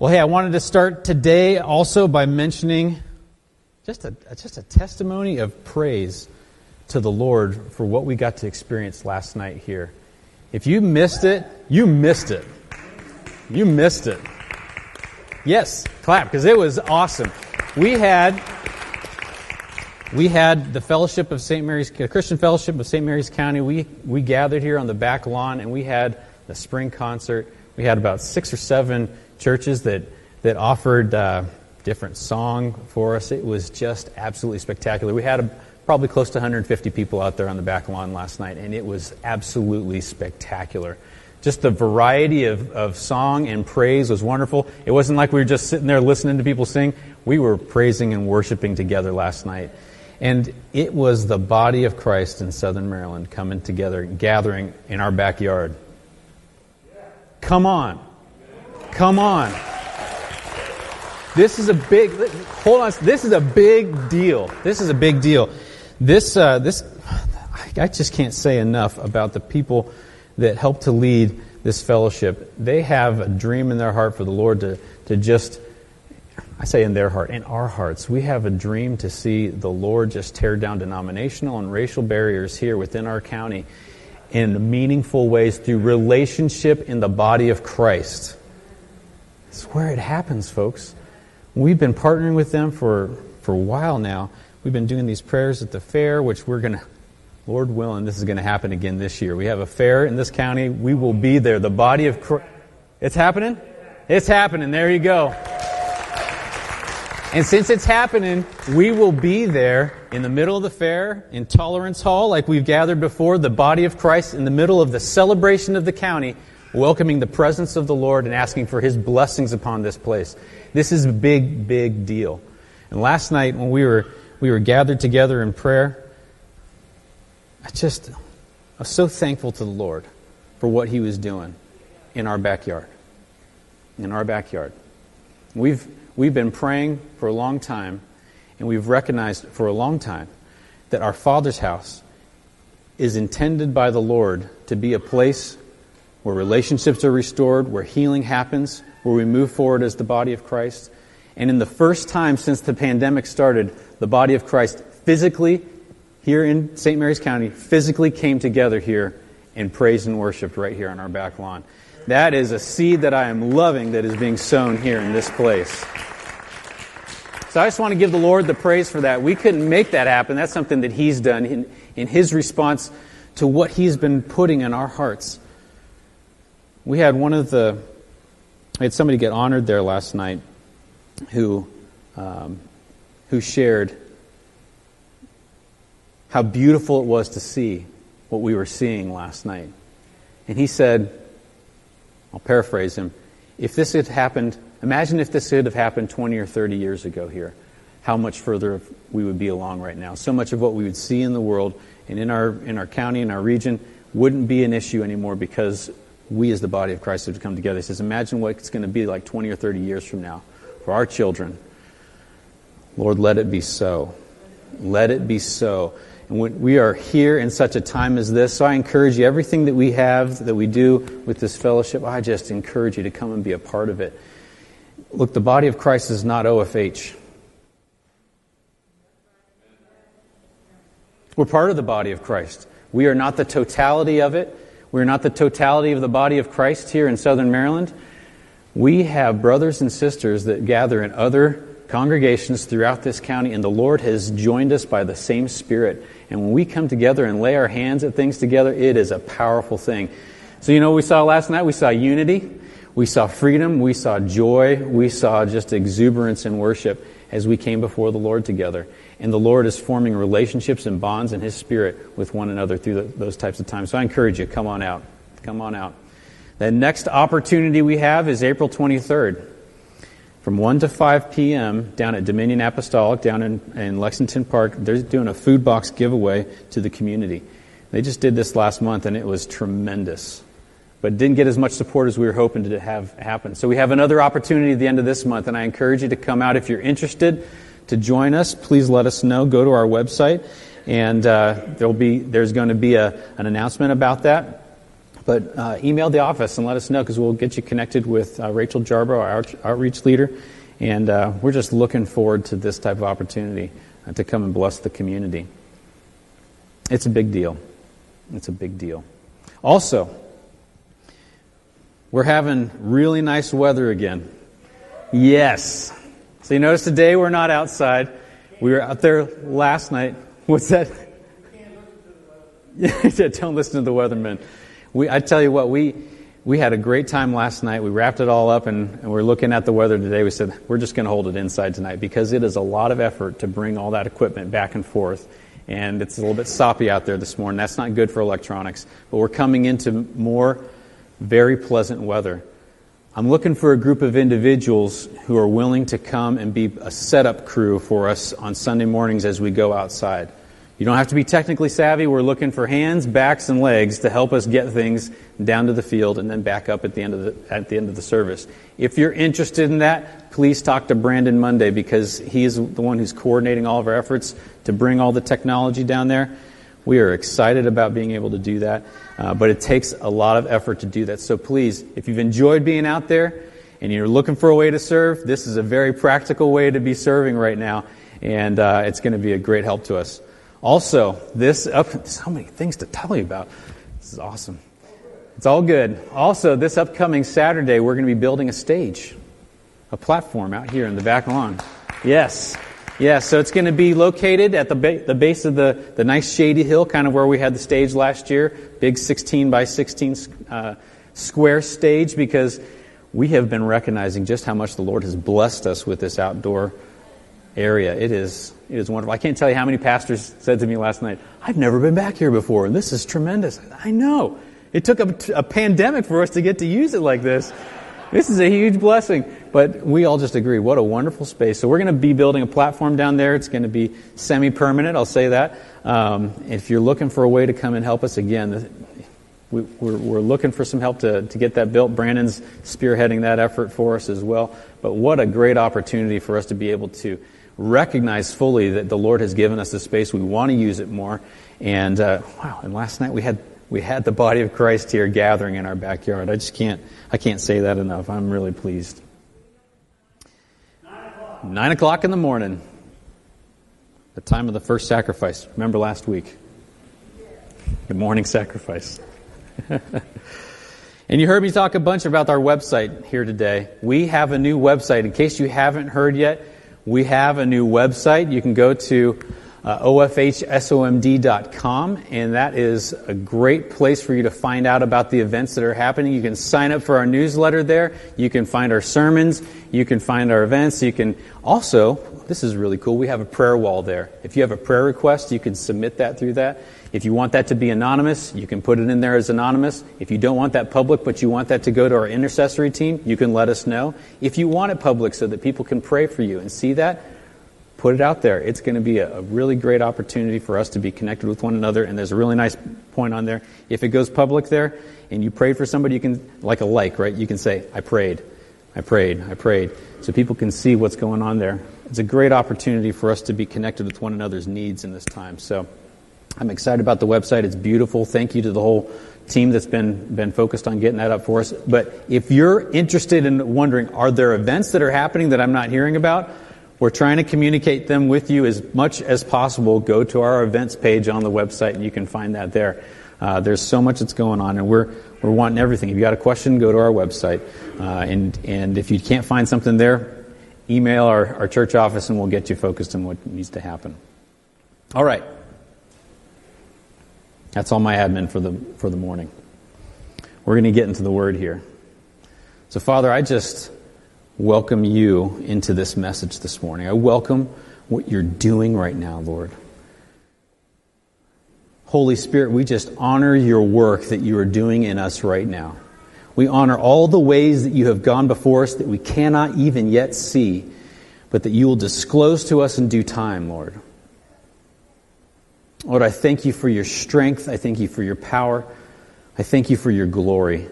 Well, hey, I wanted to start today also by mentioning just a, just a testimony of praise to the Lord for what we got to experience last night here. If you missed it, you missed it. You missed it. Yes, clap, because it was awesome. We had we had the Fellowship of St. Mary's, the Christian Fellowship of St. Mary's County. We, we gathered here on the back lawn and we had the spring concert. We had about six or seven churches that, that offered uh, different song for us. It was just absolutely spectacular. We had a, probably close to 150 people out there on the back lawn last night, and it was absolutely spectacular. Just the variety of, of song and praise was wonderful. It wasn't like we were just sitting there listening to people sing. We were praising and worshiping together last night. And it was the body of Christ in Southern Maryland coming together, gathering in our backyard. Come on. Come on. This is a big, hold on, this is a big deal. This is a big deal. This, uh, this, I just can't say enough about the people that help to lead this fellowship. They have a dream in their heart for the Lord to, to just I say in their heart, in our hearts, we have a dream to see the Lord just tear down denominational and racial barriers here within our county in meaningful ways through relationship in the body of Christ. It's where it happens, folks. We've been partnering with them for, for a while now. We've been doing these prayers at the fair, which we're going to, Lord willing, this is going to happen again this year. We have a fair in this county. We will be there. The body of Christ. It's happening? It's happening. There you go. And since it's happening, we will be there in the middle of the fair in Tolerance Hall, like we've gathered before, the body of Christ in the middle of the celebration of the county, welcoming the presence of the Lord and asking for His blessings upon this place. This is a big, big deal. And last night when we were, we were gathered together in prayer, I just, I was so thankful to the Lord for what He was doing in our backyard. In our backyard. We've, We've been praying for a long time, and we've recognized for a long time that our Father's house is intended by the Lord to be a place where relationships are restored, where healing happens, where we move forward as the body of Christ. And in the first time since the pandemic started, the body of Christ physically, here in St. Mary's County, physically came together here and praised and worshiped right here on our back lawn. That is a seed that I am loving that is being sown here in this place. So I just want to give the Lord the praise for that. We couldn't make that happen. That's something that He's done in, in His response to what He's been putting in our hearts. We had one of the, I had somebody get honored there last night who, um, who shared how beautiful it was to see what we were seeing last night. And he said, I'll paraphrase him. If this had happened, imagine if this had happened 20 or 30 years ago here, how much further we would be along right now. So much of what we would see in the world and in our, in our county, in our region, wouldn't be an issue anymore because we as the body of Christ have to come together. He says, imagine what it's going to be like 20 or 30 years from now for our children. Lord, let it be so. Let it be so. And we are here in such a time as this, so I encourage you, everything that we have, that we do with this fellowship, I just encourage you to come and be a part of it. Look, the body of Christ is not OFH. We're part of the body of Christ. We are not the totality of it. We're not the totality of the body of Christ here in Southern Maryland. We have brothers and sisters that gather in other congregations throughout this county, and the Lord has joined us by the same Spirit. And when we come together and lay our hands at things together, it is a powerful thing. So, you know, we saw last night, we saw unity, we saw freedom, we saw joy, we saw just exuberance in worship as we came before the Lord together. And the Lord is forming relationships and bonds in His Spirit with one another through the, those types of times. So I encourage you, come on out. Come on out. The next opportunity we have is April 23rd from 1 to 5 p.m. down at Dominion Apostolic, down in, in Lexington Park. They're doing a food box giveaway to the community. They just did this last month, and it was tremendous. But didn't get as much support as we were hoping to have happen. So we have another opportunity at the end of this month, and I encourage you to come out if you're interested to join us. Please let us know. Go to our website, and uh, there'll be there's going to be a, an announcement about that. But uh, email the office and let us know because we'll get you connected with uh, Rachel Jarbo, our out- outreach leader. And uh, we're just looking forward to this type of opportunity uh, to come and bless the community. It's a big deal. It's a big deal. Also, we're having really nice weather again. Yes. So you notice today we're not outside. We were out there last night. What's that? Yeah, don't listen to the weatherman. We, I tell you what, we, we had a great time last night. We wrapped it all up and, and we're looking at the weather today. We said, we're just going to hold it inside tonight because it is a lot of effort to bring all that equipment back and forth. And it's a little bit soppy out there this morning. That's not good for electronics. But we're coming into more very pleasant weather. I'm looking for a group of individuals who are willing to come and be a setup crew for us on Sunday mornings as we go outside. You don't have to be technically savvy. We're looking for hands, backs, and legs to help us get things down to the field and then back up at the end of the, at the, end of the service. If you're interested in that, please talk to Brandon Monday because he is the one who's coordinating all of our efforts to bring all the technology down there. We are excited about being able to do that, uh, but it takes a lot of effort to do that. So please, if you've enjoyed being out there and you're looking for a way to serve, this is a very practical way to be serving right now, and uh, it's going to be a great help to us. Also, this up, so many things to tell you about. This is awesome. It's all good. Also, this upcoming Saturday, we're going to be building a stage, a platform out here in the back lawn. Yes. Yes, so it's going to be located at the, ba- the base of the, the nice shady hill, kind of where we had the stage last year. Big 16 by 16 uh, square stage, because we have been recognizing just how much the Lord has blessed us with this outdoor area. It is, it is wonderful. I can't tell you how many pastors said to me last night, I've never been back here before, and this is tremendous. I know. It took a, a pandemic for us to get to use it like this. This is a huge blessing. But we all just agree, what a wonderful space. So we're going to be building a platform down there. It's going to be semi permanent, I'll say that. Um, if you're looking for a way to come and help us, again, we, we're, we're, looking for some help to, to get that built. Brandon's spearheading that effort for us as well. But what a great opportunity for us to be able to recognize fully that the Lord has given us the space. We want to use it more. And uh, wow! And last night we had we had the body of Christ here gathering in our backyard. I just can't I can't say that enough. I'm really pleased. Nine o'clock, Nine o'clock in the morning. The time of the first sacrifice. Remember last week? The morning sacrifice. and you heard me talk a bunch about our website here today. We have a new website. In case you haven't heard yet, we have a new website. You can go to uh, ofhsomd.com, and that is a great place for you to find out about the events that are happening. You can sign up for our newsletter there. You can find our sermons. You can find our events. You can also, this is really cool, we have a prayer wall there. If you have a prayer request, you can submit that through that. If you want that to be anonymous, you can put it in there as anonymous. If you don't want that public, but you want that to go to our intercessory team, you can let us know. If you want it public so that people can pray for you and see that, put it out there. It's going to be a, a, really great opportunity for us to be connected with one another. And there's a really nice point on there. If it goes public there and you prayed for somebody, you can, like a like, right? You can say, I prayed, I prayed, I prayed. So people can see what's going on there. It's a great opportunity for us to be connected with one another's needs in this time. So, I'm excited about the website. It's beautiful. Thank you to the whole team that's been, been focused on getting that up for us. But if you're interested in wondering, are there events that are happening that I'm not hearing about? We're trying to communicate them with you as much as possible. Go to our events page on the website and you can find that there. Uh, there's so much that's going on and we're, we're wanting everything. If you got a question, go to our website. Uh, and, and if you can't find something there, email our, our church office and we'll get you focused on what needs to happen. All right. That's all my admin for the, for the morning. We're going to get into the word here. So, Father, I just welcome you into this message this morning. I welcome what you're doing right now, Lord. Holy Spirit, we just honor your work that you are doing in us right now. We honor all the ways that you have gone before us that we cannot even yet see, but that you will disclose to us in due time, Lord. Lord, I thank you for your strength. I thank you for your power. I thank you for your glory.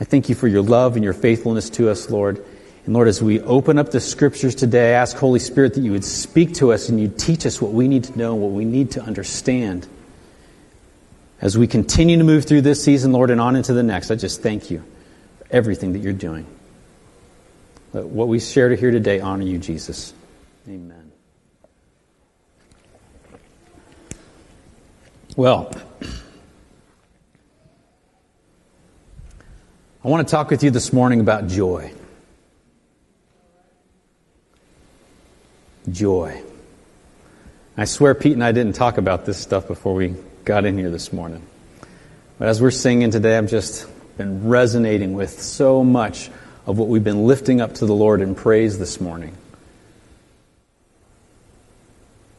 I thank you for your love and your faithfulness to us, Lord. And Lord, as we open up the scriptures today, I ask, Holy Spirit, that you would speak to us and you'd teach us what we need to know and what we need to understand. As we continue to move through this season, Lord, and on into the next, I just thank you for everything that you're doing. Let what we shared here today honor you, Jesus. Amen. Well, I want to talk with you this morning about joy. Joy. I swear Pete and I didn't talk about this stuff before we got in here this morning. But as we're singing today, I've just been resonating with so much of what we've been lifting up to the Lord in praise this morning.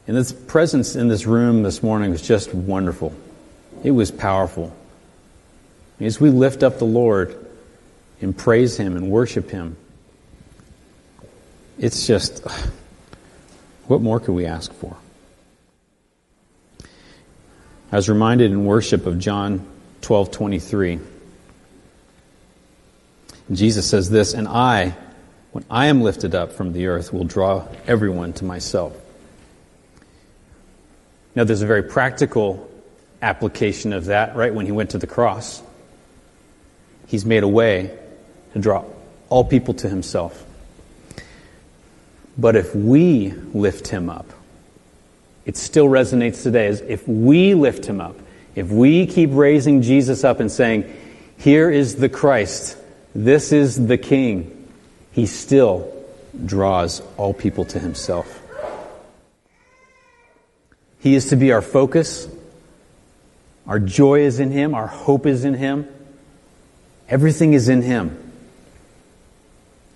And this presence in this room this morning was just wonderful. It was powerful. As we lift up the Lord and praise Him and worship Him, it's just, what more could we ask for? I was reminded in worship of John 12 23. Jesus says this, and I, when I am lifted up from the earth, will draw everyone to myself. Now, there's a very practical application of that, right? When he went to the cross, he's made a way to draw all people to himself. But if we lift him up, it still resonates today as if we lift him up, if we keep raising Jesus up and saying, Here is the Christ, this is the King, he still draws all people to himself. He is to be our focus. Our joy is in him, our hope is in him. Everything is in him.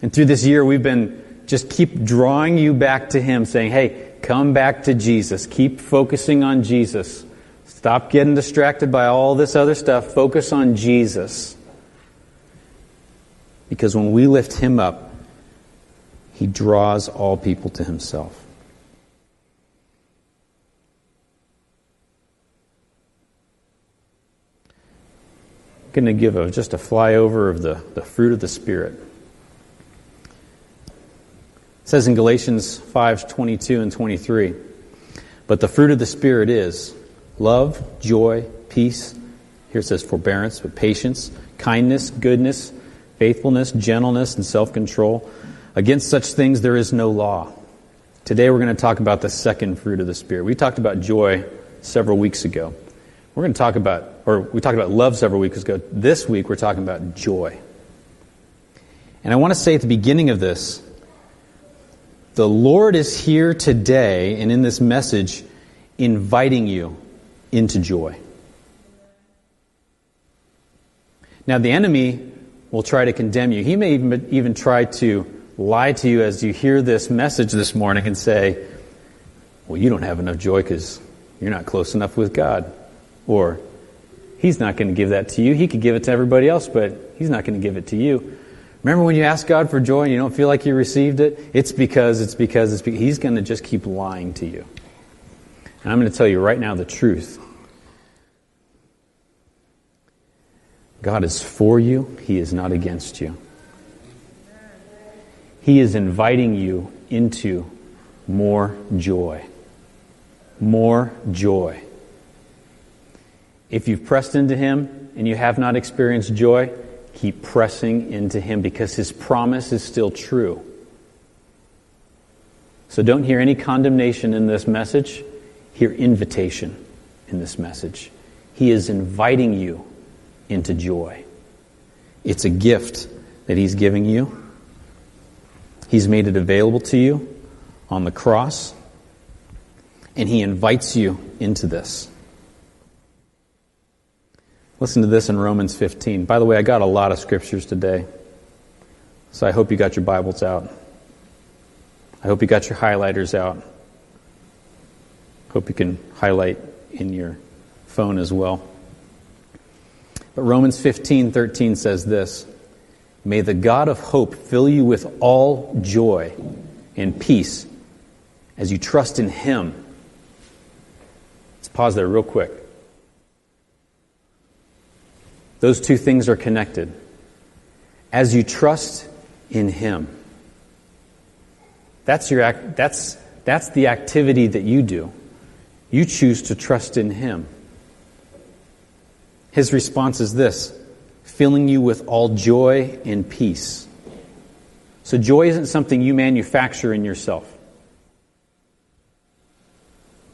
And through this year, we've been just keep drawing you back to him, saying, Hey, Come back to Jesus. Keep focusing on Jesus. Stop getting distracted by all this other stuff. Focus on Jesus. Because when we lift him up, he draws all people to himself. I'm going to give a, just a flyover of the, the fruit of the Spirit. Says in Galatians 5 22 and 23, but the fruit of the Spirit is love, joy, peace. Here it says forbearance, but patience, kindness, goodness, faithfulness, gentleness, and self control. Against such things there is no law. Today we're going to talk about the second fruit of the Spirit. We talked about joy several weeks ago. We're going to talk about, or we talked about love several weeks ago. This week we're talking about joy. And I want to say at the beginning of this the Lord is here today and in this message inviting you into joy. Now, the enemy will try to condemn you. He may even, even try to lie to you as you hear this message this morning and say, Well, you don't have enough joy because you're not close enough with God. Or, He's not going to give that to you. He could give it to everybody else, but He's not going to give it to you. Remember when you ask God for joy and you don't feel like you received it? It's because, it's because, it's because He's going to just keep lying to you. And I'm going to tell you right now the truth. God is for you, He is not against you. He is inviting you into more joy. More joy. If you've pressed into Him and you have not experienced joy, Keep pressing into Him because His promise is still true. So don't hear any condemnation in this message, hear invitation in this message. He is inviting you into joy. It's a gift that He's giving you. He's made it available to you on the cross, and He invites you into this. Listen to this in Romans 15. By the way, I got a lot of scriptures today. So I hope you got your Bibles out. I hope you got your highlighters out. Hope you can highlight in your phone as well. But Romans 15:13 says this, "May the God of hope fill you with all joy and peace as you trust in him." Let's pause there real quick. Those two things are connected. As you trust in Him, that's, your act, that's, that's the activity that you do. You choose to trust in Him. His response is this filling you with all joy and peace. So, joy isn't something you manufacture in yourself.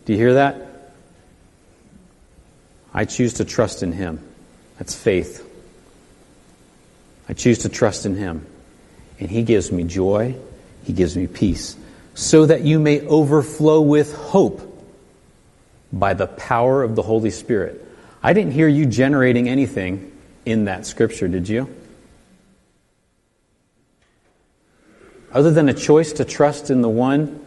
Do you hear that? I choose to trust in Him. That's faith. I choose to trust in Him. And He gives me joy, He gives me peace, so that you may overflow with hope by the power of the Holy Spirit. I didn't hear you generating anything in that scripture, did you? Other than a choice to trust in the one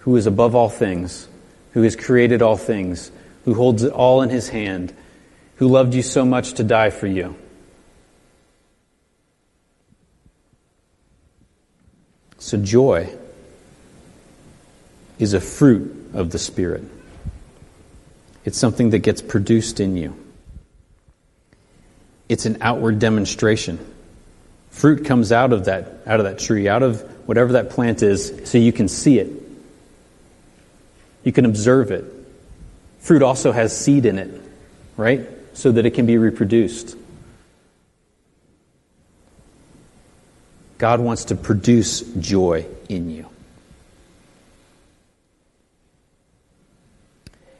who is above all things, who has created all things, who holds it all in his hand, who loved you so much to die for you. So, joy is a fruit of the Spirit. It's something that gets produced in you. It's an outward demonstration. Fruit comes out of that, out of that tree, out of whatever that plant is, so you can see it. You can observe it. Fruit also has seed in it, right? So that it can be reproduced. God wants to produce joy in you.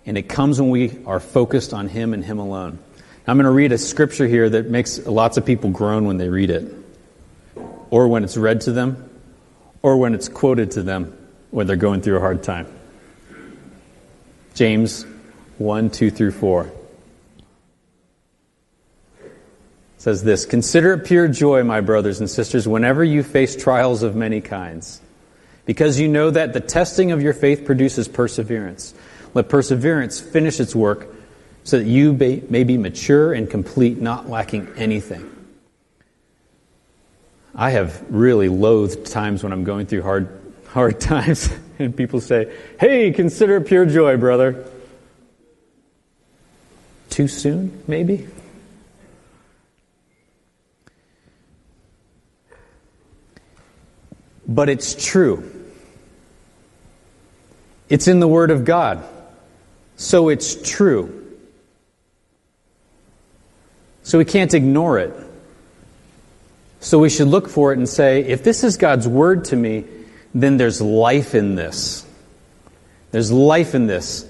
And it comes when we are focused on Him and Him alone. I'm going to read a scripture here that makes lots of people groan when they read it, or when it's read to them, or when it's quoted to them when they're going through a hard time. James 1 2 through 4 says this Consider it pure joy, my brothers and sisters, whenever you face trials of many kinds, because you know that the testing of your faith produces perseverance. Let perseverance finish its work so that you may be mature and complete, not lacking anything. I have really loathed times when I'm going through hard, hard times and people say, Hey, consider it pure joy, brother. Too soon, maybe? But it's true. It's in the Word of God. So it's true. So we can't ignore it. So we should look for it and say, if this is God's Word to me, then there's life in this. There's life in this.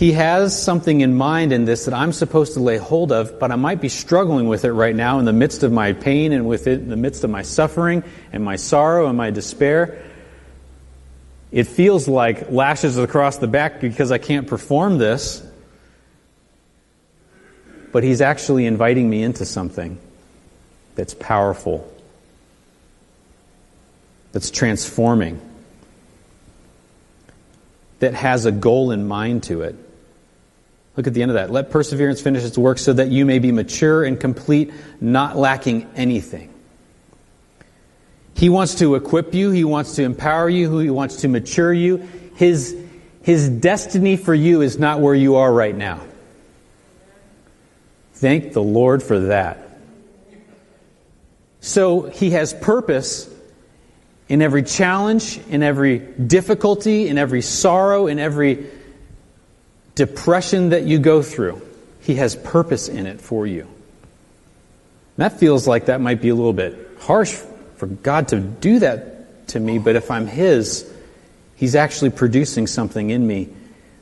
He has something in mind in this that I'm supposed to lay hold of, but I might be struggling with it right now in the midst of my pain and with it in the midst of my suffering and my sorrow and my despair. It feels like lashes across the back because I can't perform this. But he's actually inviting me into something that's powerful, that's transforming, that has a goal in mind to it. Look at the end of that. Let perseverance finish its work so that you may be mature and complete, not lacking anything. He wants to equip you, He wants to empower you, He wants to mature you. His, his destiny for you is not where you are right now. Thank the Lord for that. So He has purpose in every challenge, in every difficulty, in every sorrow, in every depression that you go through. He has purpose in it for you. That feels like that might be a little bit harsh for God to do that to me, but if I'm His, He's actually producing something in me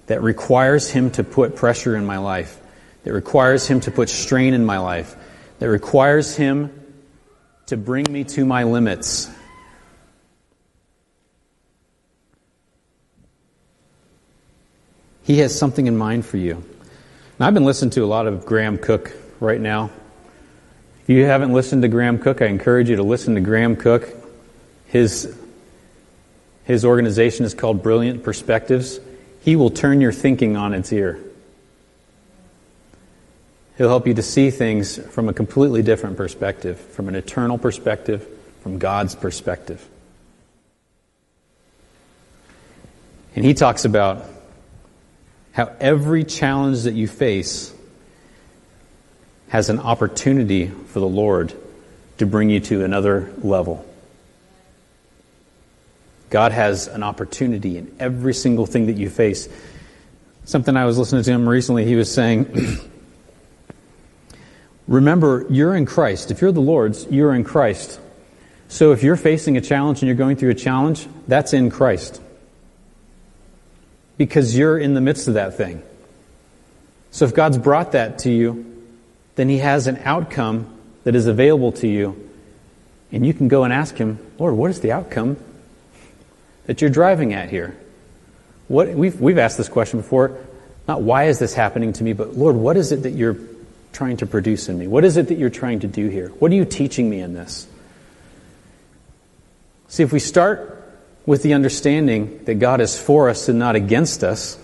that requires Him to put pressure in my life, that requires Him to put strain in my life, that requires Him to bring me to my limits. He has something in mind for you. Now, I've been listening to a lot of Graham Cooke right now. If you haven't listened to Graham Cooke, I encourage you to listen to Graham Cooke. His, his organization is called Brilliant Perspectives. He will turn your thinking on its ear. He'll help you to see things from a completely different perspective, from an eternal perspective, from God's perspective. And he talks about how every challenge that you face has an opportunity for the Lord to bring you to another level. God has an opportunity in every single thing that you face. Something I was listening to him recently, he was saying, remember, you're in Christ. If you're the Lord's, you're in Christ. So if you're facing a challenge and you're going through a challenge, that's in Christ. Because you're in the midst of that thing. So if God's brought that to you, then He has an outcome that is available to you. And you can go and ask Him, Lord, what is the outcome that you're driving at here? What, we've, we've asked this question before. Not why is this happening to me, but Lord, what is it that you're trying to produce in me? What is it that you're trying to do here? What are you teaching me in this? See, if we start with the understanding that God is for us and not against us,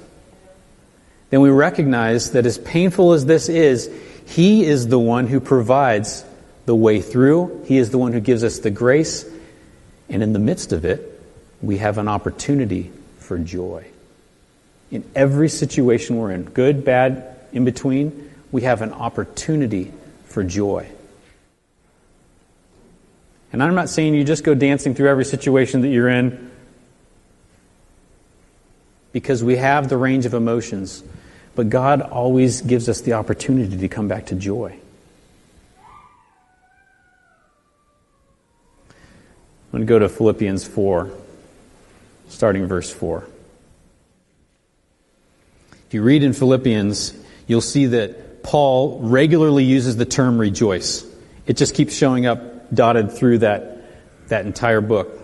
then we recognize that as painful as this is, He is the one who provides the way through. He is the one who gives us the grace. And in the midst of it, we have an opportunity for joy. In every situation we're in, good, bad, in between, we have an opportunity for joy. And I'm not saying you just go dancing through every situation that you're in because we have the range of emotions. But God always gives us the opportunity to come back to joy. I'm going to go to Philippians 4, starting verse 4. If you read in Philippians, you'll see that Paul regularly uses the term rejoice. It just keeps showing up dotted through that, that entire book.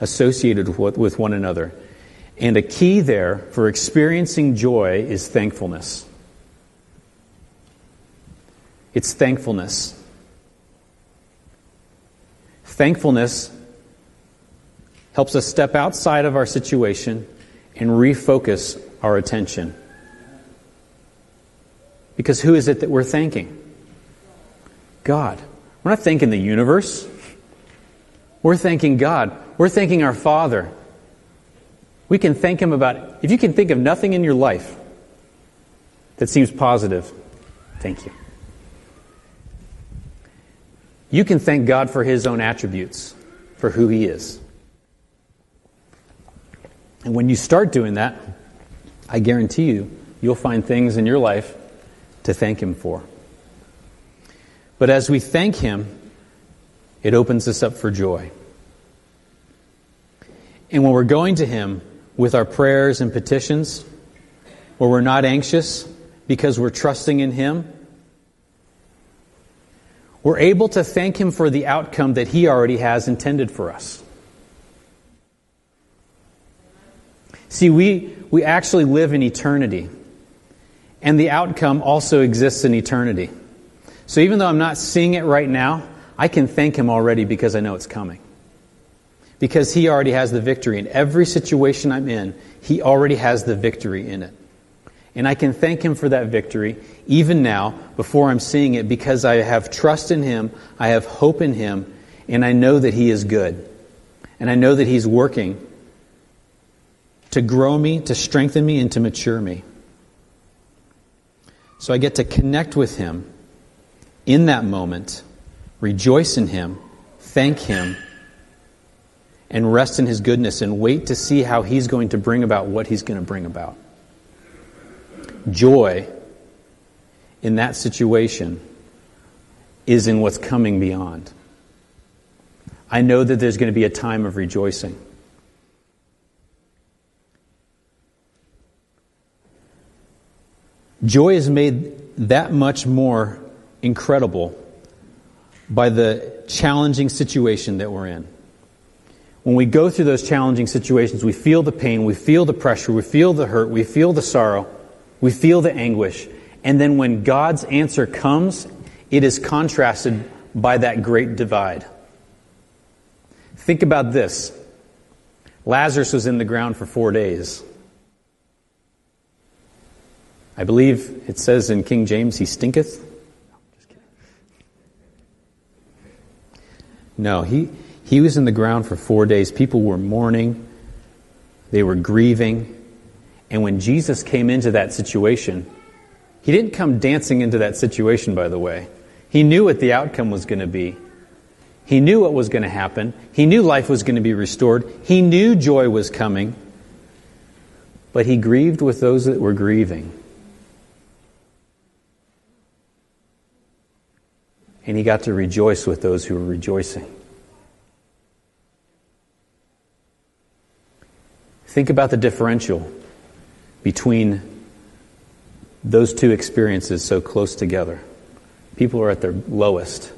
associated with one another. And a key there for experiencing joy is thankfulness. It's thankfulness. Thankfulness helps us step outside of our situation and refocus our attention. Because who is it that we're thanking? God. We're not thanking the universe. We're thanking God. We're thanking our Father. We can thank Him about, if you can think of nothing in your life that seems positive, thank you. You can thank God for His own attributes, for who He is. And when you start doing that, I guarantee you, you'll find things in your life to thank Him for. But as we thank Him, it opens us up for joy. And when we're going to Him with our prayers and petitions, where we're not anxious because we're trusting in Him, we're able to thank Him for the outcome that He already has intended for us. See, we, we actually live in eternity, and the outcome also exists in eternity. So even though I'm not seeing it right now, I can thank Him already because I know it's coming. Because He already has the victory. In every situation I'm in, He already has the victory in it. And I can thank Him for that victory even now before I'm seeing it because I have trust in Him, I have hope in Him, and I know that He is good. And I know that He's working to grow me, to strengthen me, and to mature me. So I get to connect with Him in that moment, rejoice in Him, thank Him, and rest in His goodness and wait to see how He's going to bring about what He's going to bring about joy in that situation is in what's coming beyond. I know that there's going to be a time of rejoicing. Joy is made that much more incredible by the challenging situation that we're in. When we go through those challenging situations, we feel the pain, we feel the pressure, we feel the hurt, we feel the sorrow. We feel the anguish. And then when God's answer comes, it is contrasted by that great divide. Think about this Lazarus was in the ground for four days. I believe it says in King James, he stinketh. No, he, he was in the ground for four days. People were mourning, they were grieving. And when Jesus came into that situation, he didn't come dancing into that situation, by the way. He knew what the outcome was going to be. He knew what was going to happen. He knew life was going to be restored. He knew joy was coming. But he grieved with those that were grieving. And he got to rejoice with those who were rejoicing. Think about the differential between those two experiences so close together. People are at their lowest,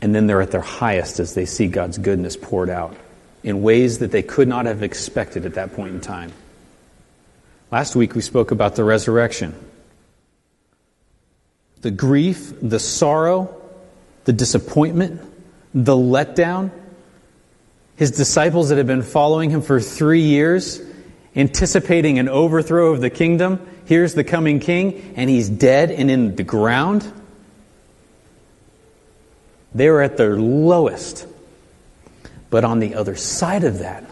and then they're at their highest as they see God's goodness poured out in ways that they could not have expected at that point in time. Last week we spoke about the resurrection. The grief, the sorrow, the disappointment, the letdown. His disciples that had been following him for three years, anticipating an overthrow of the kingdom. Here's the coming king, and he's dead and in the ground. They were at their lowest. But on the other side of that,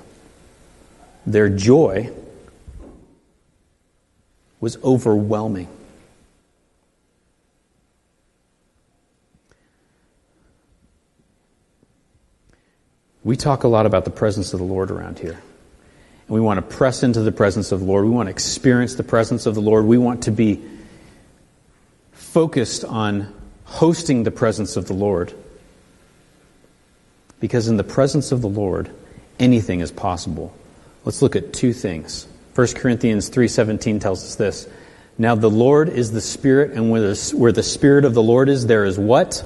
their joy was overwhelming. We talk a lot about the presence of the Lord around here. And we want to press into the presence of the Lord. We want to experience the presence of the Lord. We want to be focused on hosting the presence of the Lord. Because in the presence of the Lord, anything is possible. Let's look at two things. 1 Corinthians 3:17 tells us this. Now the Lord is the Spirit, and where the, where the Spirit of the Lord is, there is what?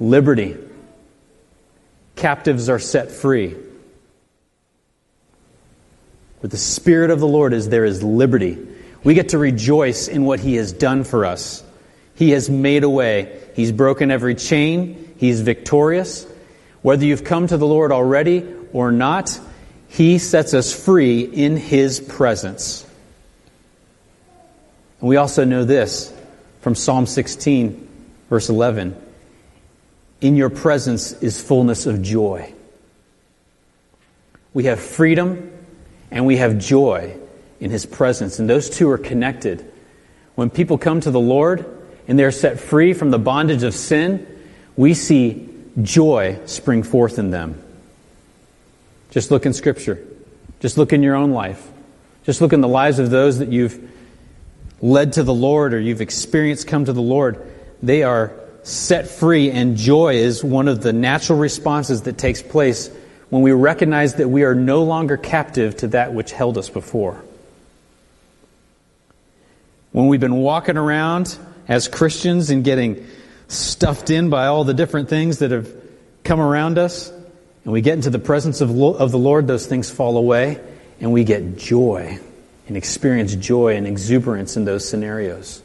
Liberty. Liberty. Captives are set free. Where the Spirit of the Lord is, there is liberty. We get to rejoice in what He has done for us. He has made a way. He's broken every chain. He's victorious. Whether you've come to the Lord already or not, He sets us free in His presence. And we also know this from Psalm 16, verse 11 In your presence is fullness of joy. We have freedom and we have joy in His presence, and those two are connected. When people come to the Lord and they're set free from the bondage of sin, we see joy spring forth in them. Just look in Scripture. Just look in your own life. Just look in the lives of those that you've led to the Lord or you've experienced come to the Lord. They are set free, and joy is one of the natural responses that takes place when we recognize that we are no longer captive to that which held us before. When we've been walking around as Christians and getting stuffed in by all the different things that have come around us, and we get into the presence of, of the Lord, those things fall away, and we get joy and experience joy and exuberance in those scenarios.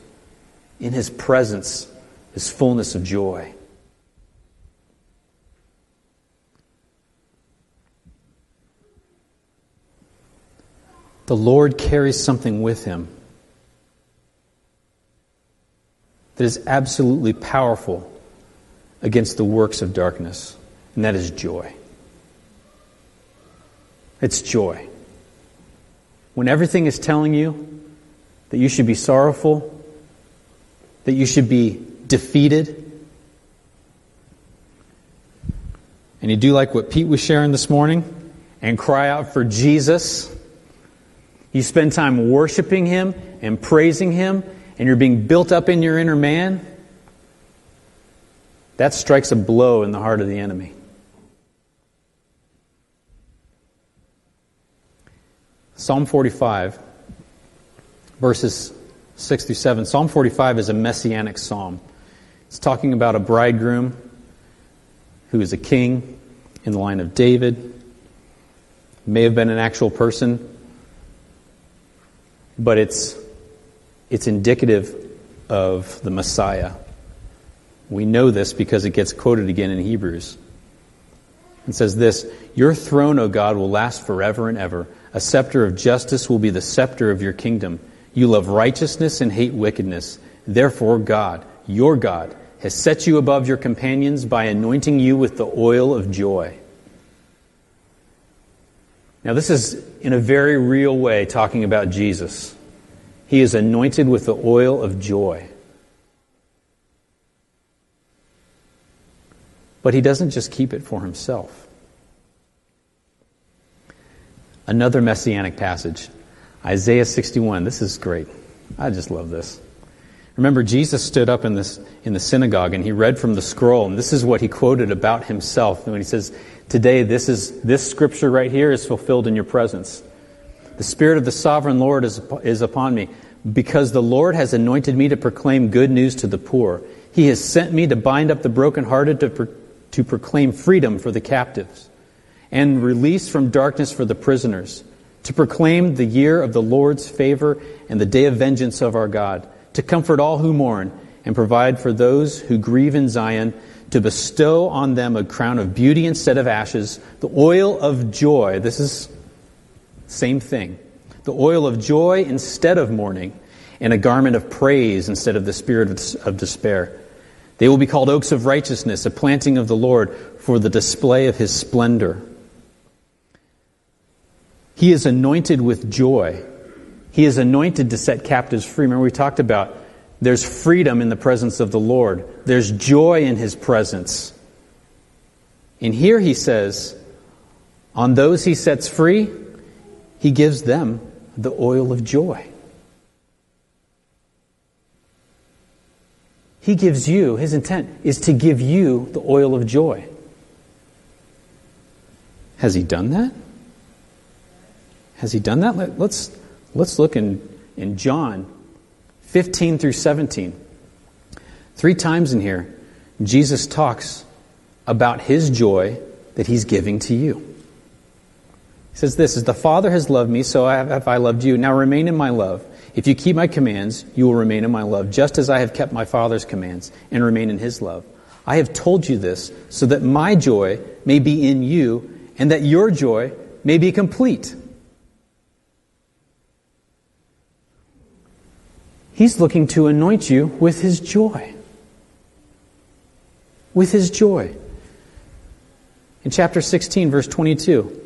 In His presence is fullness of joy. The Lord carries something with Him that is absolutely powerful against the works of darkness, and that is joy. It's joy. When everything is telling you that you should be sorrowful, that you should be defeated, and you do like what Pete was sharing this morning and cry out for Jesus, you spend time worshiping Him and praising Him and you're being built up in your inner man, that strikes a blow in the heart of the enemy. Psalm 45, verses 6 through 7. Psalm 45 is a messianic psalm. It's talking about a bridegroom who is a king in the line of David. May have been an actual person, but it's it's indicative of the Messiah. We know this because it gets quoted again in Hebrews. It says this Your throne, O God, will last forever and ever. A scepter of justice will be the scepter of your kingdom. You love righteousness and hate wickedness. Therefore, God, your God, has set you above your companions by anointing you with the oil of joy. Now, this is in a very real way talking about Jesus. He is anointed with the oil of joy. But he doesn't just keep it for himself. Another messianic passage, Isaiah 61. This is great. I just love this. Remember, Jesus stood up in, this, in the synagogue and he read from the scroll, and this is what he quoted about himself when he says, Today, this, is, this scripture right here is fulfilled in your presence. The Spirit of the sovereign Lord is, is upon me, because the Lord has anointed me to proclaim good news to the poor. He has sent me to bind up the brokenhearted, to, pro- to proclaim freedom for the captives, and release from darkness for the prisoners, to proclaim the year of the Lord's favor and the day of vengeance of our God, to comfort all who mourn, and provide for those who grieve in Zion to bestow on them a crown of beauty instead of ashes, the oil of joy. This is same thing. The oil of joy instead of mourning, and a garment of praise instead of the spirit of despair. They will be called oaks of righteousness, a planting of the Lord for the display of his splendor. He is anointed with joy. He is anointed to set captives free. Remember, we talked about there's freedom in the presence of the Lord, there's joy in his presence. And here he says, on those he sets free, he gives them the oil of joy. He gives you, his intent is to give you the oil of joy. Has he done that? Has he done that? Let, us let's, look in, in John 15 through 17. Three times in here, Jesus talks about his joy that he's giving to you. He says this is the Father has loved me, so have I loved you. Now remain in my love. If you keep my commands, you will remain in my love, just as I have kept my Father's commands and remain in his love. I have told you this so that my joy may be in you and that your joy may be complete. He's looking to anoint you with His joy. With His joy. In chapter 16, verse 22,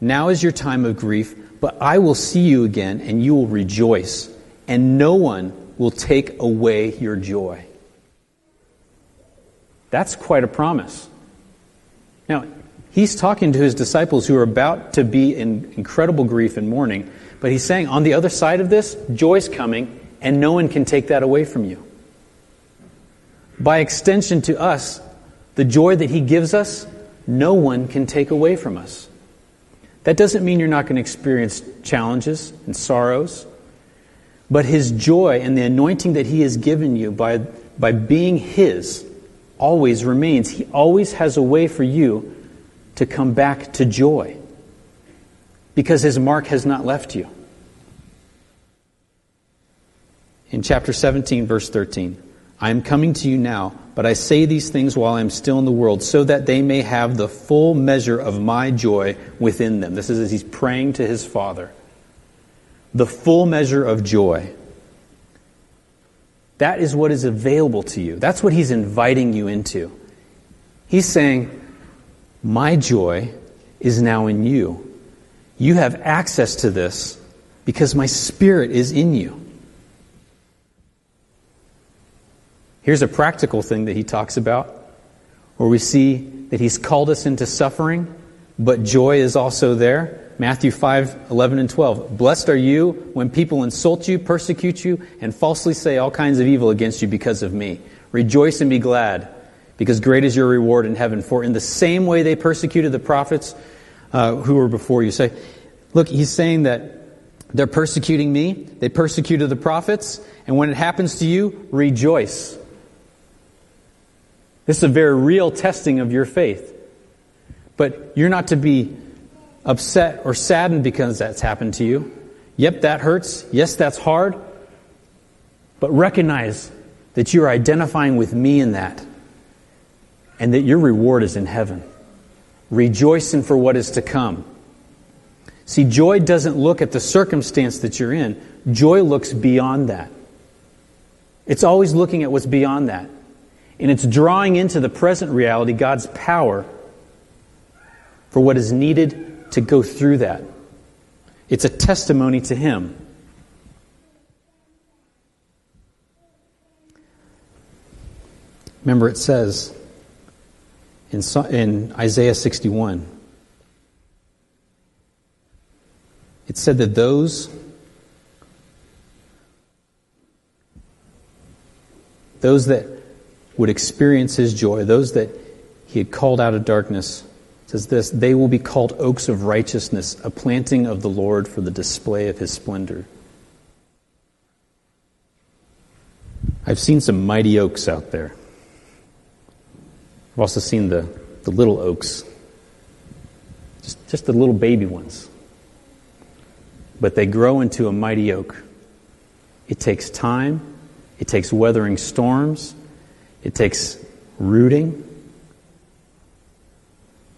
now is your time of grief, but I will see you again, and you will rejoice, and no one will take away your joy. That's quite a promise. Now, he's talking to his disciples who are about to be in incredible grief and mourning, but he's saying, on the other side of this, joy's coming, and no one can take that away from you. By extension to us, the joy that he gives us, no one can take away from us. That doesn't mean you're not going to experience challenges and sorrows, but his joy and the anointing that he has given you by, by being his always remains. He always has a way for you to come back to joy because his mark has not left you. In chapter 17, verse 13, I am coming to you now, but I say these things while I am still in the world, so that they may have the full measure of my joy within them. This is as he's praying to his Father. The full measure of joy. That is what is available to you. That's what he's inviting you into. He's saying, My joy is now in you. You have access to this because my spirit is in you. Here's a practical thing that he talks about where we see that he's called us into suffering, but joy is also there. Matthew 5, 11 and 12. Blessed are you when people insult you, persecute you, and falsely say all kinds of evil against you because of me. Rejoice and be glad, because great is your reward in heaven. For in the same way they persecuted the prophets uh, who were before you. Say, look, he's saying that they're persecuting me, they persecuted the prophets, and when it happens to you, rejoice. This is a very real testing of your faith. But you're not to be upset or saddened because that's happened to you. Yep, that hurts. Yes, that's hard. But recognize that you're identifying with me in that and that your reward is in heaven rejoicing for what is to come. See, joy doesn't look at the circumstance that you're in, joy looks beyond that. It's always looking at what's beyond that. And it's drawing into the present reality God's power for what is needed to go through that. It's a testimony to Him. Remember, it says in, in Isaiah 61, it said that those those that would experience his joy, those that he had called out of darkness, says this, they will be called oaks of righteousness, a planting of the Lord for the display of his splendor. I've seen some mighty oaks out there. I've also seen the, the little oaks, just, just the little baby ones. But they grow into a mighty oak. It takes time, it takes weathering storms, it takes rooting.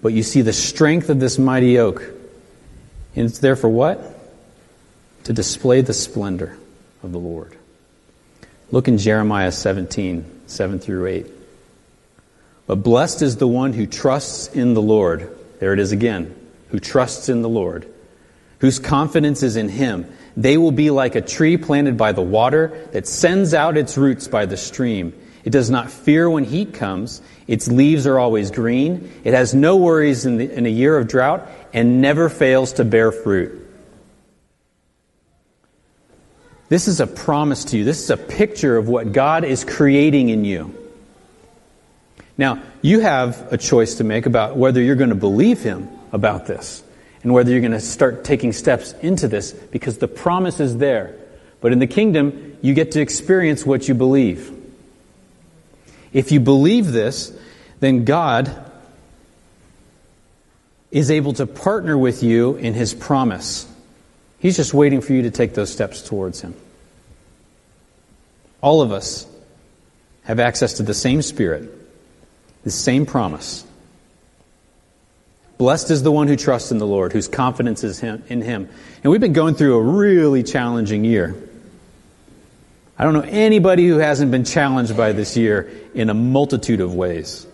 But you see the strength of this mighty oak. And it's there for what? To display the splendor of the Lord. Look in Jeremiah 17, 7 through 8. But blessed is the one who trusts in the Lord. There it is again. Who trusts in the Lord, whose confidence is in him. They will be like a tree planted by the water that sends out its roots by the stream. It does not fear when heat comes. Its leaves are always green. It has no worries in, the, in a year of drought and never fails to bear fruit. This is a promise to you. This is a picture of what God is creating in you. Now, you have a choice to make about whether you're going to believe Him about this and whether you're going to start taking steps into this because the promise is there. But in the kingdom, you get to experience what you believe. If you believe this, then God is able to partner with you in His promise. He's just waiting for you to take those steps towards Him. All of us have access to the same Spirit, the same promise. Blessed is the one who trusts in the Lord, whose confidence is in Him. And we've been going through a really challenging year. I don't know anybody who hasn't been challenged by this year in a multitude of ways,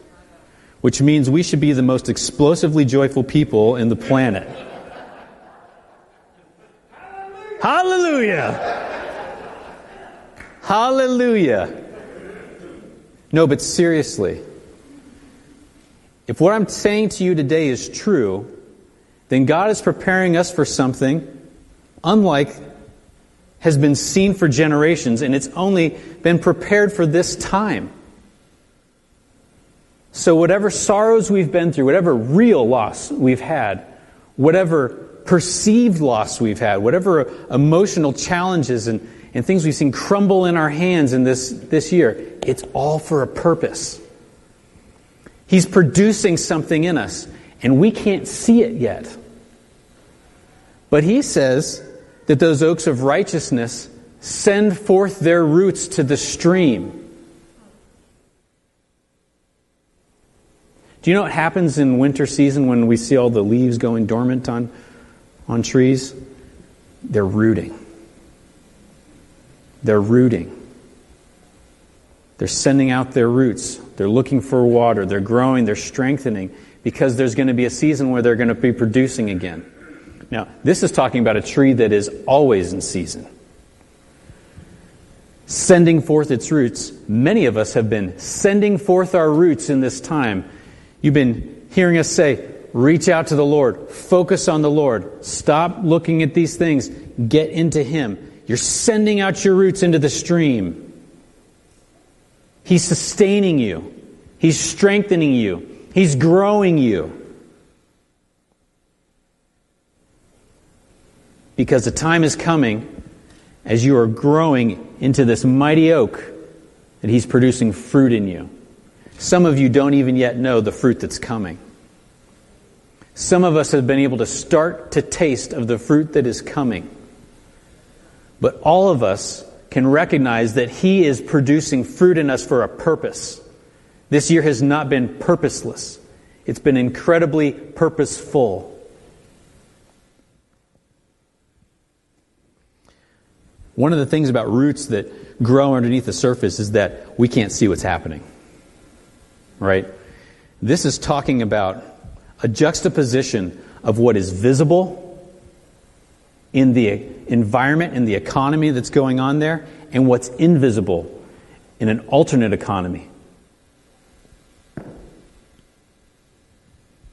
which means we should be the most explosively joyful people in the planet. Hallelujah! Hallelujah! No, but seriously, if what I'm saying to you today is true, then God is preparing us for something unlike has been seen for generations, and it's only been prepared for this time. So, whatever sorrows we've been through, whatever real loss we've had, whatever perceived loss we've had, whatever emotional challenges and, and things we've seen crumble in our hands in this, this year, it's all for a purpose. He's producing something in us, and we can't see it yet. But he says, that those oaks of righteousness send forth their roots to the stream. Do you know what happens in winter season when we see all the leaves going dormant on, on trees? They're rooting. They're rooting. They're sending out their roots. They're looking for water. They're growing. They're strengthening because there's going to be a season where they're going to be producing again. Now, this is talking about a tree that is always in season. Sending forth its roots. Many of us have been sending forth our roots in this time. You've been hearing us say, reach out to the Lord, focus on the Lord, stop looking at these things, get into Him. You're sending out your roots into the stream. He's sustaining you, He's strengthening you, He's growing you. because the time is coming as you are growing into this mighty oak that He's producing fruit in you. Some of you don't even yet know the fruit that's coming. Some of us have been able to start to taste of the fruit that is coming. But all of us can recognize that He is producing fruit in us for a purpose. This year has not been purposeless, it's been incredibly purposeful. One of the things about roots that grow underneath the surface is that we can't see what's happening. Right? This is talking about a juxtaposition of what is visible in the environment and the economy that's going on there and what's invisible in an alternate economy.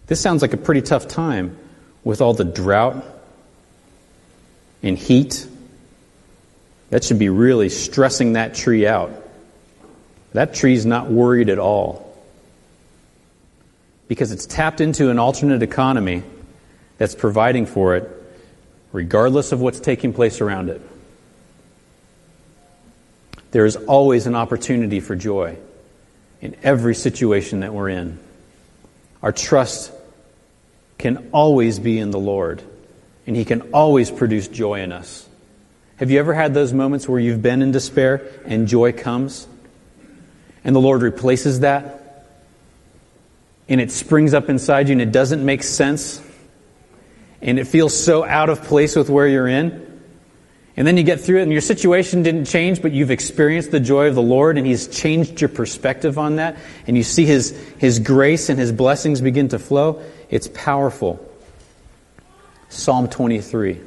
This sounds like a pretty tough time with all the drought and heat. That should be really stressing that tree out. That tree's not worried at all because it's tapped into an alternate economy that's providing for it, regardless of what's taking place around it. There is always an opportunity for joy in every situation that we're in. Our trust can always be in the Lord, and He can always produce joy in us. Have you ever had those moments where you've been in despair and joy comes? And the Lord replaces that? and it springs up inside you and it doesn't make sense and it feels so out of place with where you're in. And then you get through it and your situation didn't change, but you've experienced the joy of the Lord and He's changed your perspective on that. And you see His, His grace and His blessings begin to flow. It's powerful. Psalm 23.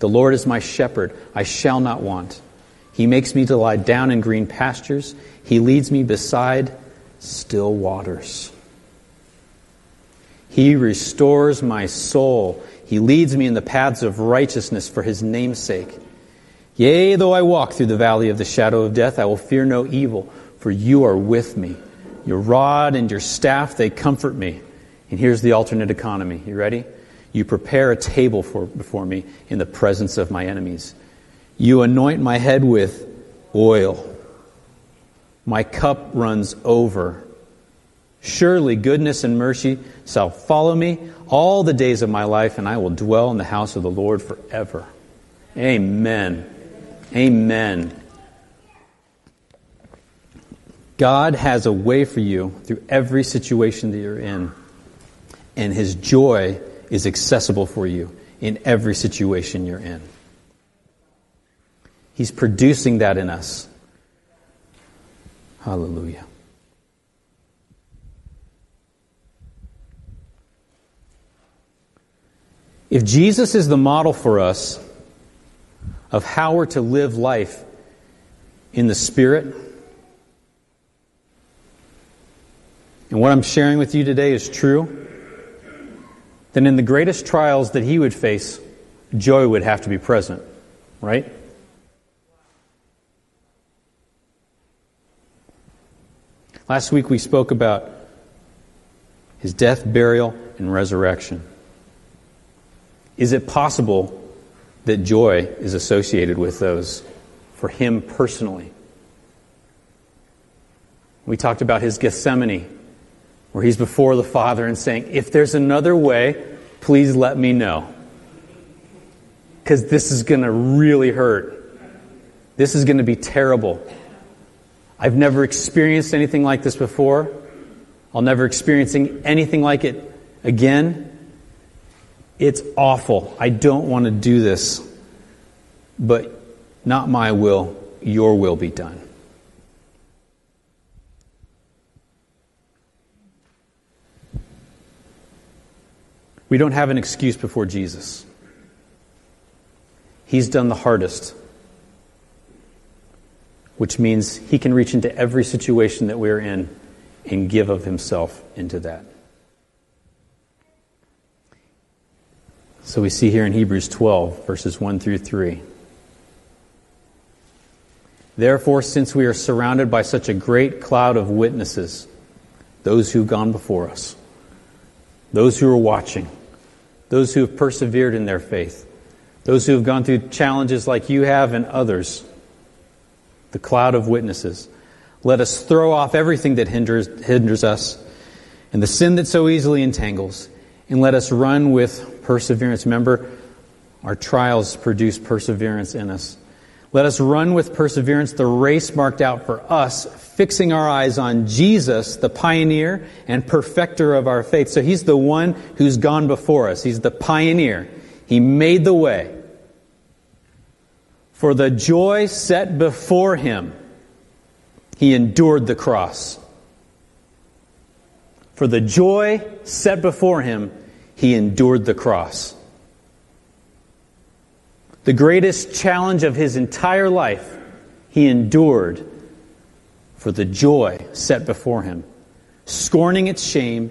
The Lord is my shepherd. I shall not want. He makes me to lie down in green pastures. He leads me beside still waters. He restores my soul. He leads me in the paths of righteousness for his name's sake. Yea, though I walk through the valley of the shadow of death, I will fear no evil, for you are with me. Your rod and your staff, they comfort me. And here's the alternate economy. You ready? You prepare a table for, before me in the presence of my enemies. You anoint my head with oil. My cup runs over. Surely goodness and mercy shall follow me all the days of my life, and I will dwell in the house of the Lord forever. Amen. Amen. God has a way for you through every situation that you're in, and His joy is accessible for you in every situation you're in. He's producing that in us. Hallelujah. If Jesus is the model for us of how we're to live life in the Spirit, and what I'm sharing with you today is true, then in the greatest trials that he would face, joy would have to be present, right? Last week we spoke about his death, burial, and resurrection. Is it possible that joy is associated with those for him personally? We talked about his Gethsemane, where he's before the Father and saying, If there's another way, please let me know. Because this is going to really hurt. This is going to be terrible. I've never experienced anything like this before. I'll never experience anything like it again. It's awful. I don't want to do this. But not my will, your will be done. We don't have an excuse before Jesus. He's done the hardest, which means he can reach into every situation that we're in and give of himself into that. So we see here in Hebrews 12, verses 1 through 3. Therefore, since we are surrounded by such a great cloud of witnesses, those who've gone before us, those who are watching, those who have persevered in their faith, those who have gone through challenges like you have and others, the cloud of witnesses, let us throw off everything that hinders, hinders us and the sin that so easily entangles, and let us run with perseverance. Remember, our trials produce perseverance in us. Let us run with perseverance the race marked out for us, fixing our eyes on Jesus, the pioneer and perfecter of our faith. So he's the one who's gone before us. He's the pioneer. He made the way For the joy set before him, he endured the cross. For the joy set before him, he endured the cross. The greatest challenge of his entire life, he endured for the joy set before him, scorning its shame,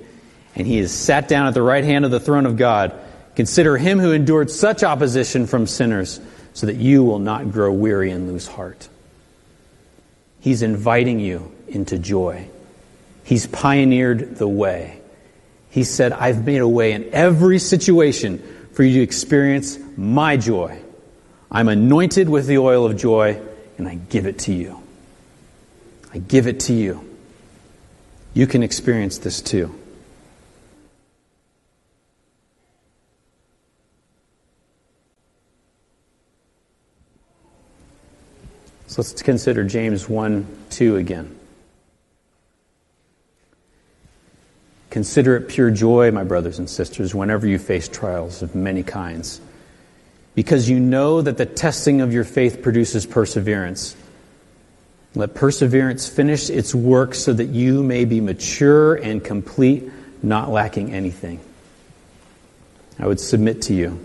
and he is sat down at the right hand of the throne of God. Consider him who endured such opposition from sinners, so that you will not grow weary and lose heart. He's inviting you into joy. He's pioneered the way. He said, I've made a way in every situation for you to experience my joy. I'm anointed with the oil of joy, and I give it to you. I give it to you. You can experience this too. So let's consider James 1 2 again. Consider it pure joy, my brothers and sisters, whenever you face trials of many kinds, because you know that the testing of your faith produces perseverance. Let perseverance finish its work so that you may be mature and complete, not lacking anything. I would submit to you.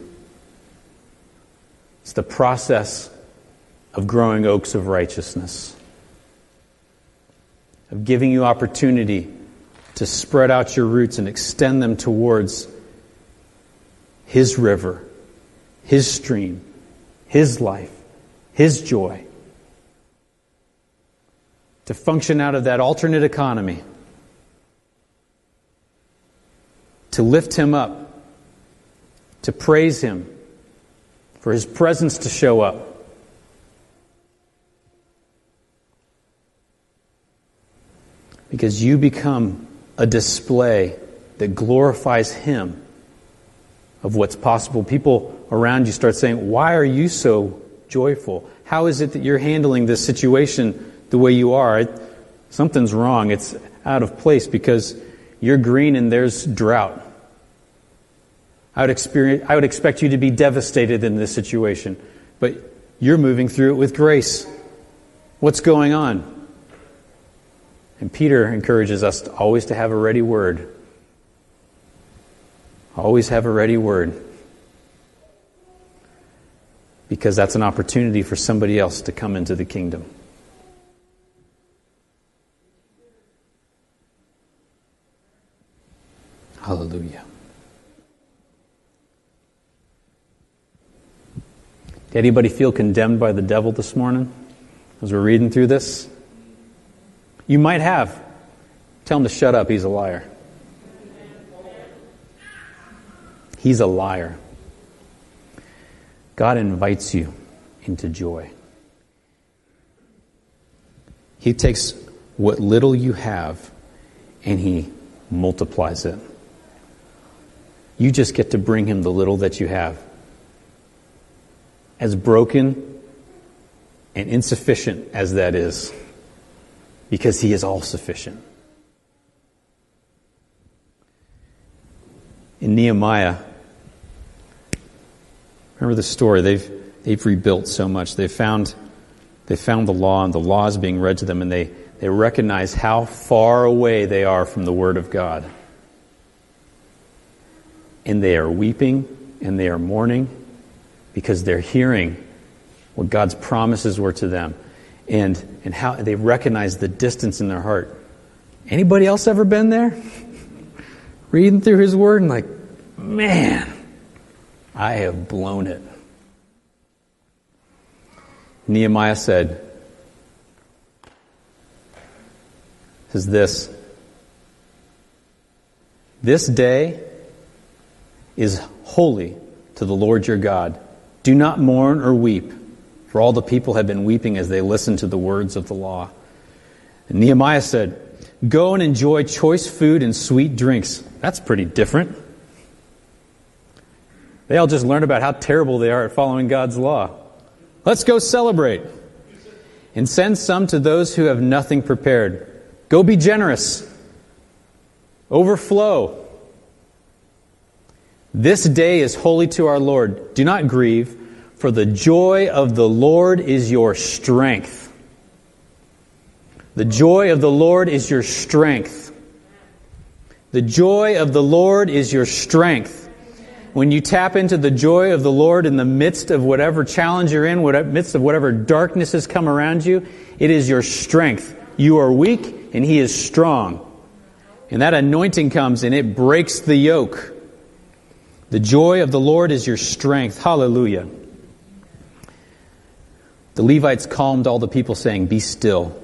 It's the process of growing oaks of righteousness, of giving you opportunity to spread out your roots and extend them towards His river, His stream, His life, His joy. To function out of that alternate economy. To lift Him up. To praise Him. For His presence to show up. Because you become a display that glorifies Him of what's possible. People around you start saying, Why are you so joyful? How is it that you're handling this situation the way you are? something's wrong. It's out of place because you're green and there's drought. I would, experience, I would expect you to be devastated in this situation, but you're moving through it with grace. What's going on? And Peter encourages us to always to have a ready word. Always have a ready word. Because that's an opportunity for somebody else to come into the kingdom. Hallelujah. Did anybody feel condemned by the devil this morning as we're reading through this? You might have. Tell him to shut up. He's a liar. He's a liar. God invites you into joy. He takes what little you have and he multiplies it. You just get to bring him the little that you have. As broken and insufficient as that is because he is all sufficient. In Nehemiah, remember the story, they've, they've rebuilt so much. They've found, they found the law, and the law is being read to them, and they, they recognize how far away they are from the Word of God. And they are weeping and they are mourning because they're hearing what God's promises were to them and, and how they recognize the distance in their heart. Anybody else ever been there? Reading through his word and like, man, I have blown it. Nehemiah said, says this This day is holy to the Lord your God. Do not mourn or weep for all the people had been weeping as they listened to the words of the law. And Nehemiah said, Go and enjoy choice food and sweet drinks. That's pretty different. They all just learned about how terrible they are at following God's law. Let's go celebrate. And send some to those who have nothing prepared. Go be generous. Overflow. This day is holy to our Lord. Do not grieve For the joy of the Lord is your strength. The joy of the Lord is your strength. The joy of the Lord is your strength. When you tap into the joy of the Lord in the midst of whatever challenge you're in, whatever, midst of whatever darkness has come around you, it is your strength. You are weak and He is strong. And that anointing comes and it breaks the yoke. The joy of the Lord is your strength. Hallelujah. The Levites calmed all the people, saying, Be still,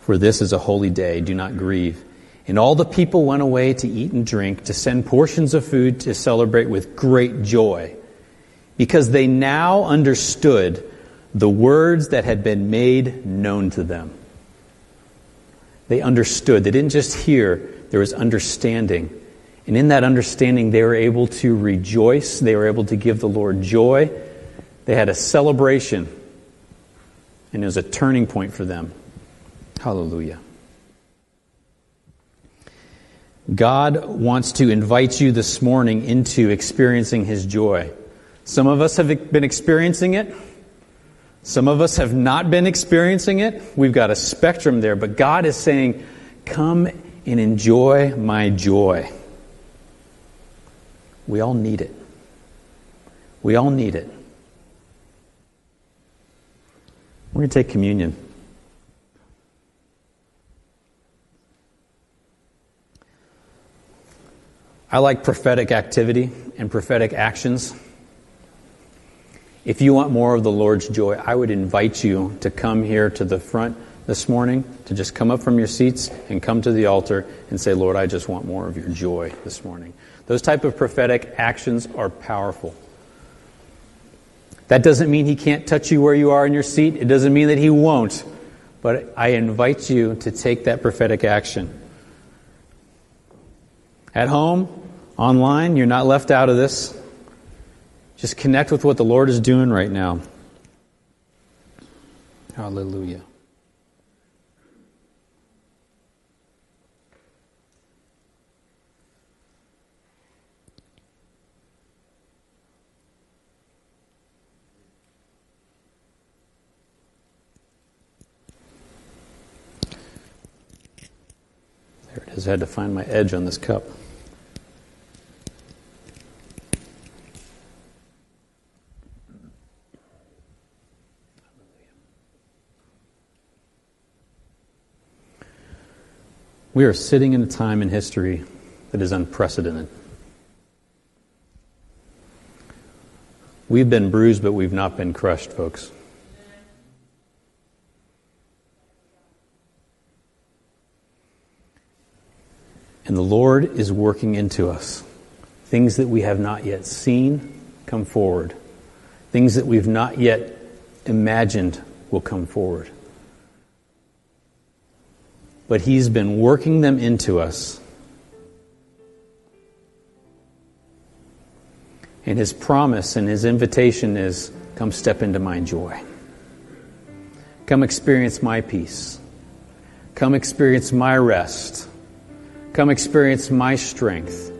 for this is a holy day. Do not grieve. And all the people went away to eat and drink, to send portions of food to celebrate with great joy, because they now understood the words that had been made known to them. They understood. They didn't just hear, there was understanding. And in that understanding, they were able to rejoice. They were able to give the Lord joy. They had a celebration, and it was a turning point for them. Hallelujah. God wants to invite you this morning into experiencing His joy. Some of us have been experiencing it. Some of us have not been experiencing it. We've got a spectrum there, but God is saying, Come and enjoy my joy. We all need it. We all need it. We're going to take communion. I like prophetic activity and prophetic actions. If you want more of the Lord's joy, I would invite you to come here to the front this morning, to just come up from your seats and come to the altar and say, Lord, I just want more of your joy this morning. Those type of prophetic actions are powerful. That doesn't mean he can't touch you where you are in your seat. It doesn't mean that he won't. But I invite you to take that prophetic action. At home, online, you're not left out of this. Just connect with what the Lord is doing right now. Hallelujah. I had to find my edge on this cup. We are sitting in a time in history that is unprecedented. We've been bruised, but we've not been crushed, folks. And the Lord is working into us things that we have not yet seen come forward, things that we've not yet imagined will come forward but He's been working them into us. And His promise and His invitation is come step into my joy. Come experience my peace. Come experience my rest. Come experience my strength.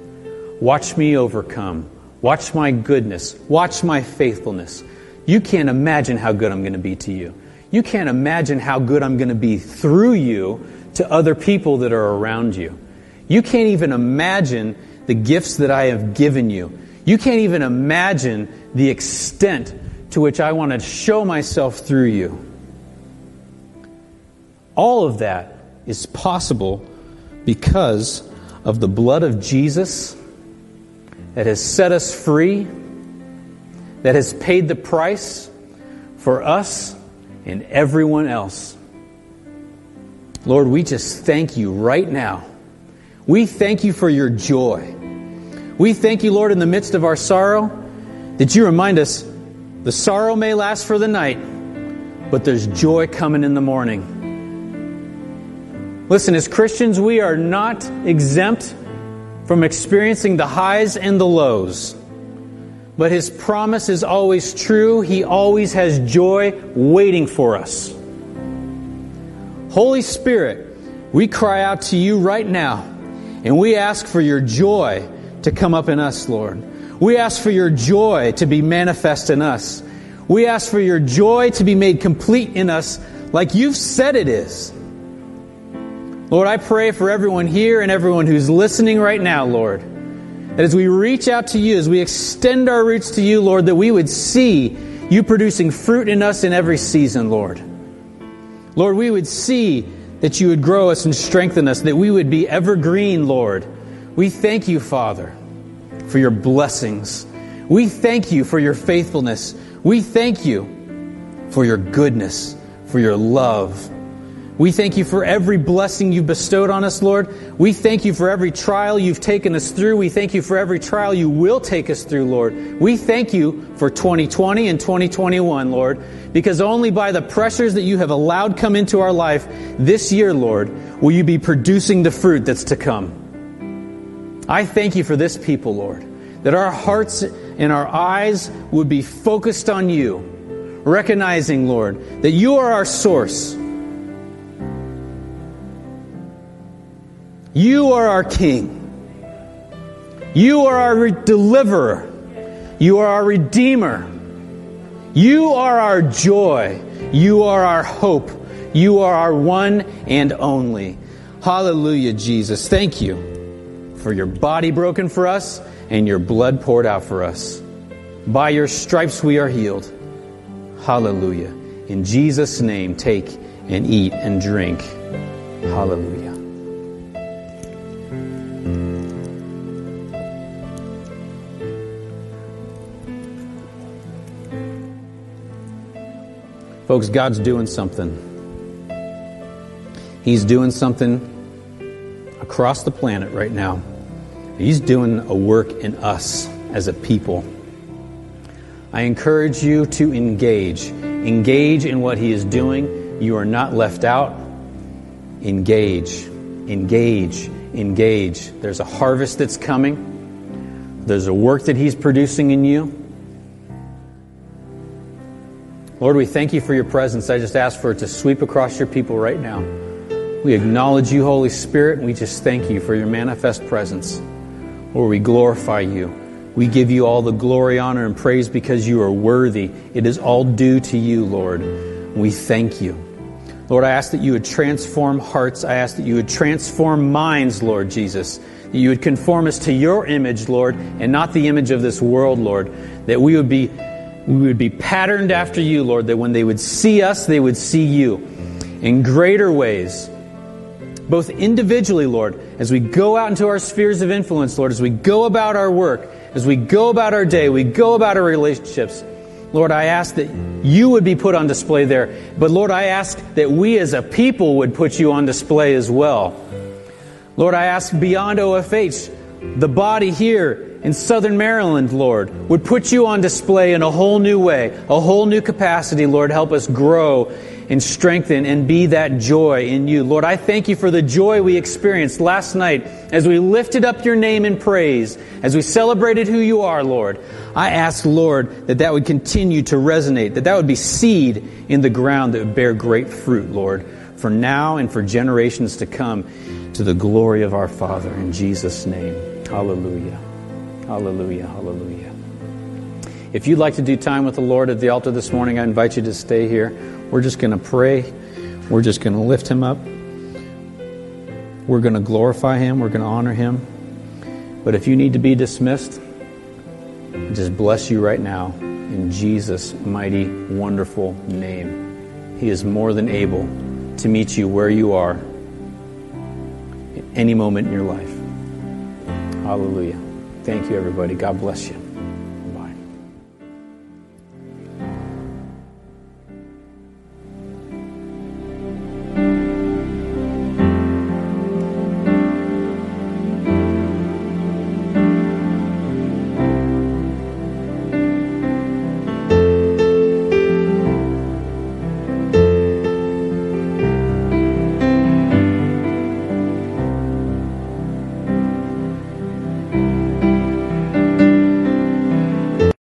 Watch me overcome. Watch my goodness. Watch my faithfulness. You can't imagine how good I'm going to be to you. You can't imagine how good I'm going to be through you to other people that are around you. You can't even imagine the gifts that I have given you. You can't even imagine the extent to which I want to show myself through you. All of that is possible because of the blood of Jesus that has set us free, that has paid the price for us and everyone else. Lord, we just thank you right now. We thank you for your joy. We thank you, Lord, in the midst of our sorrow, that you remind us the sorrow may last for the night, but there's joy coming in the morning. Listen, as Christians, we are not exempt from experiencing the highs and the lows. But his promise is always true. He always has joy waiting for us. Holy Spirit, we cry out to you right now, and we ask for your joy to come up in us, Lord. We ask for your joy to be manifest in us. We ask for your joy to be made complete in us like you've said it is. Lord, I pray for everyone here and everyone who's listening right now, Lord, that as we reach out to you, as we extend our roots to you, Lord, that we would see you producing fruit in us in every season, Lord. Lord, we would see that you would grow us and strengthen us, that we would be evergreen, Lord. We thank you, Father, for your blessings. We thank you for your faithfulness. We thank you for your goodness, for your love. We thank you for every blessing you've bestowed on us, Lord. We thank you for every trial you've taken us through. We thank you for every trial you will take us through, Lord. We thank you for 2020 and 2021, Lord, because only by the pressures that you have allowed come into our life this year, Lord, will you be producing the fruit that's to come. I thank you for this people, Lord, that our hearts and our eyes would be focused on you, recognizing, Lord, that you are our source You are our King. You are our deliverer. You are our Redeemer. You are our joy. You are our hope. You are our one and only. Hallelujah, Jesus. Thank you for your body broken for us and your blood poured out for us. By your stripes we are healed. Hallelujah. In Jesus' name, take and eat and drink. Hallelujah. Folks, God's doing something. He's doing something across the planet right now. He's doing a work in us as a people. I encourage you to engage. Engage in what He is doing. You are not left out. Engage. Engage. Engage. There's a harvest that's coming. There's a work that He's producing in you. Lord, we thank you for your presence. I just ask for it to sweep across your people right now. We acknowledge you, Holy Spirit, and we just thank you for your manifest presence. Lord, we glorify you. We give you all the glory, honor, and praise because you are worthy. It is all due to you, Lord. We thank you. Lord, I ask that you would transform hearts. I ask that you would transform minds, Lord Jesus. That you would conform us to your image, Lord, and not the image of this world, Lord. That we would be we would be patterned after you, Lord, that when they would see us, they would see you in greater ways. Both individually, Lord, as we go out into our spheres of influence, Lord, as we go about our work, as we go about our day, we go about our relationships. Lord, I ask that you would be put on display there. But Lord, I ask that we as a people would put you on display as well. Lord, I ask beyond OFH, the body here in Southern Maryland, Lord, would put you on display in a whole new way, a whole new capacity, Lord. Help us grow and strengthen and be that joy in you. Lord, I thank you for the joy we experienced last night as we lifted up your name in praise, as we celebrated who you are, Lord. I ask, Lord, that that would continue to resonate, that that would be seed in the ground that would bear great fruit, Lord, for now and for generations to come, to the glory of our Father. In Jesus' name, hallelujah. Hallelujah, hallelujah. If you'd like to do time with the Lord at the altar this morning, I invite you to stay here. We're just going to pray. We're just going to lift him up. We're going to glorify him. We're going to honor him. But if you need to be dismissed, I just bless you right now in Jesus' mighty, wonderful name. He is more than able to meet you where you are at any moment in your life. Hallelujah. Thank you, everybody. God bless you.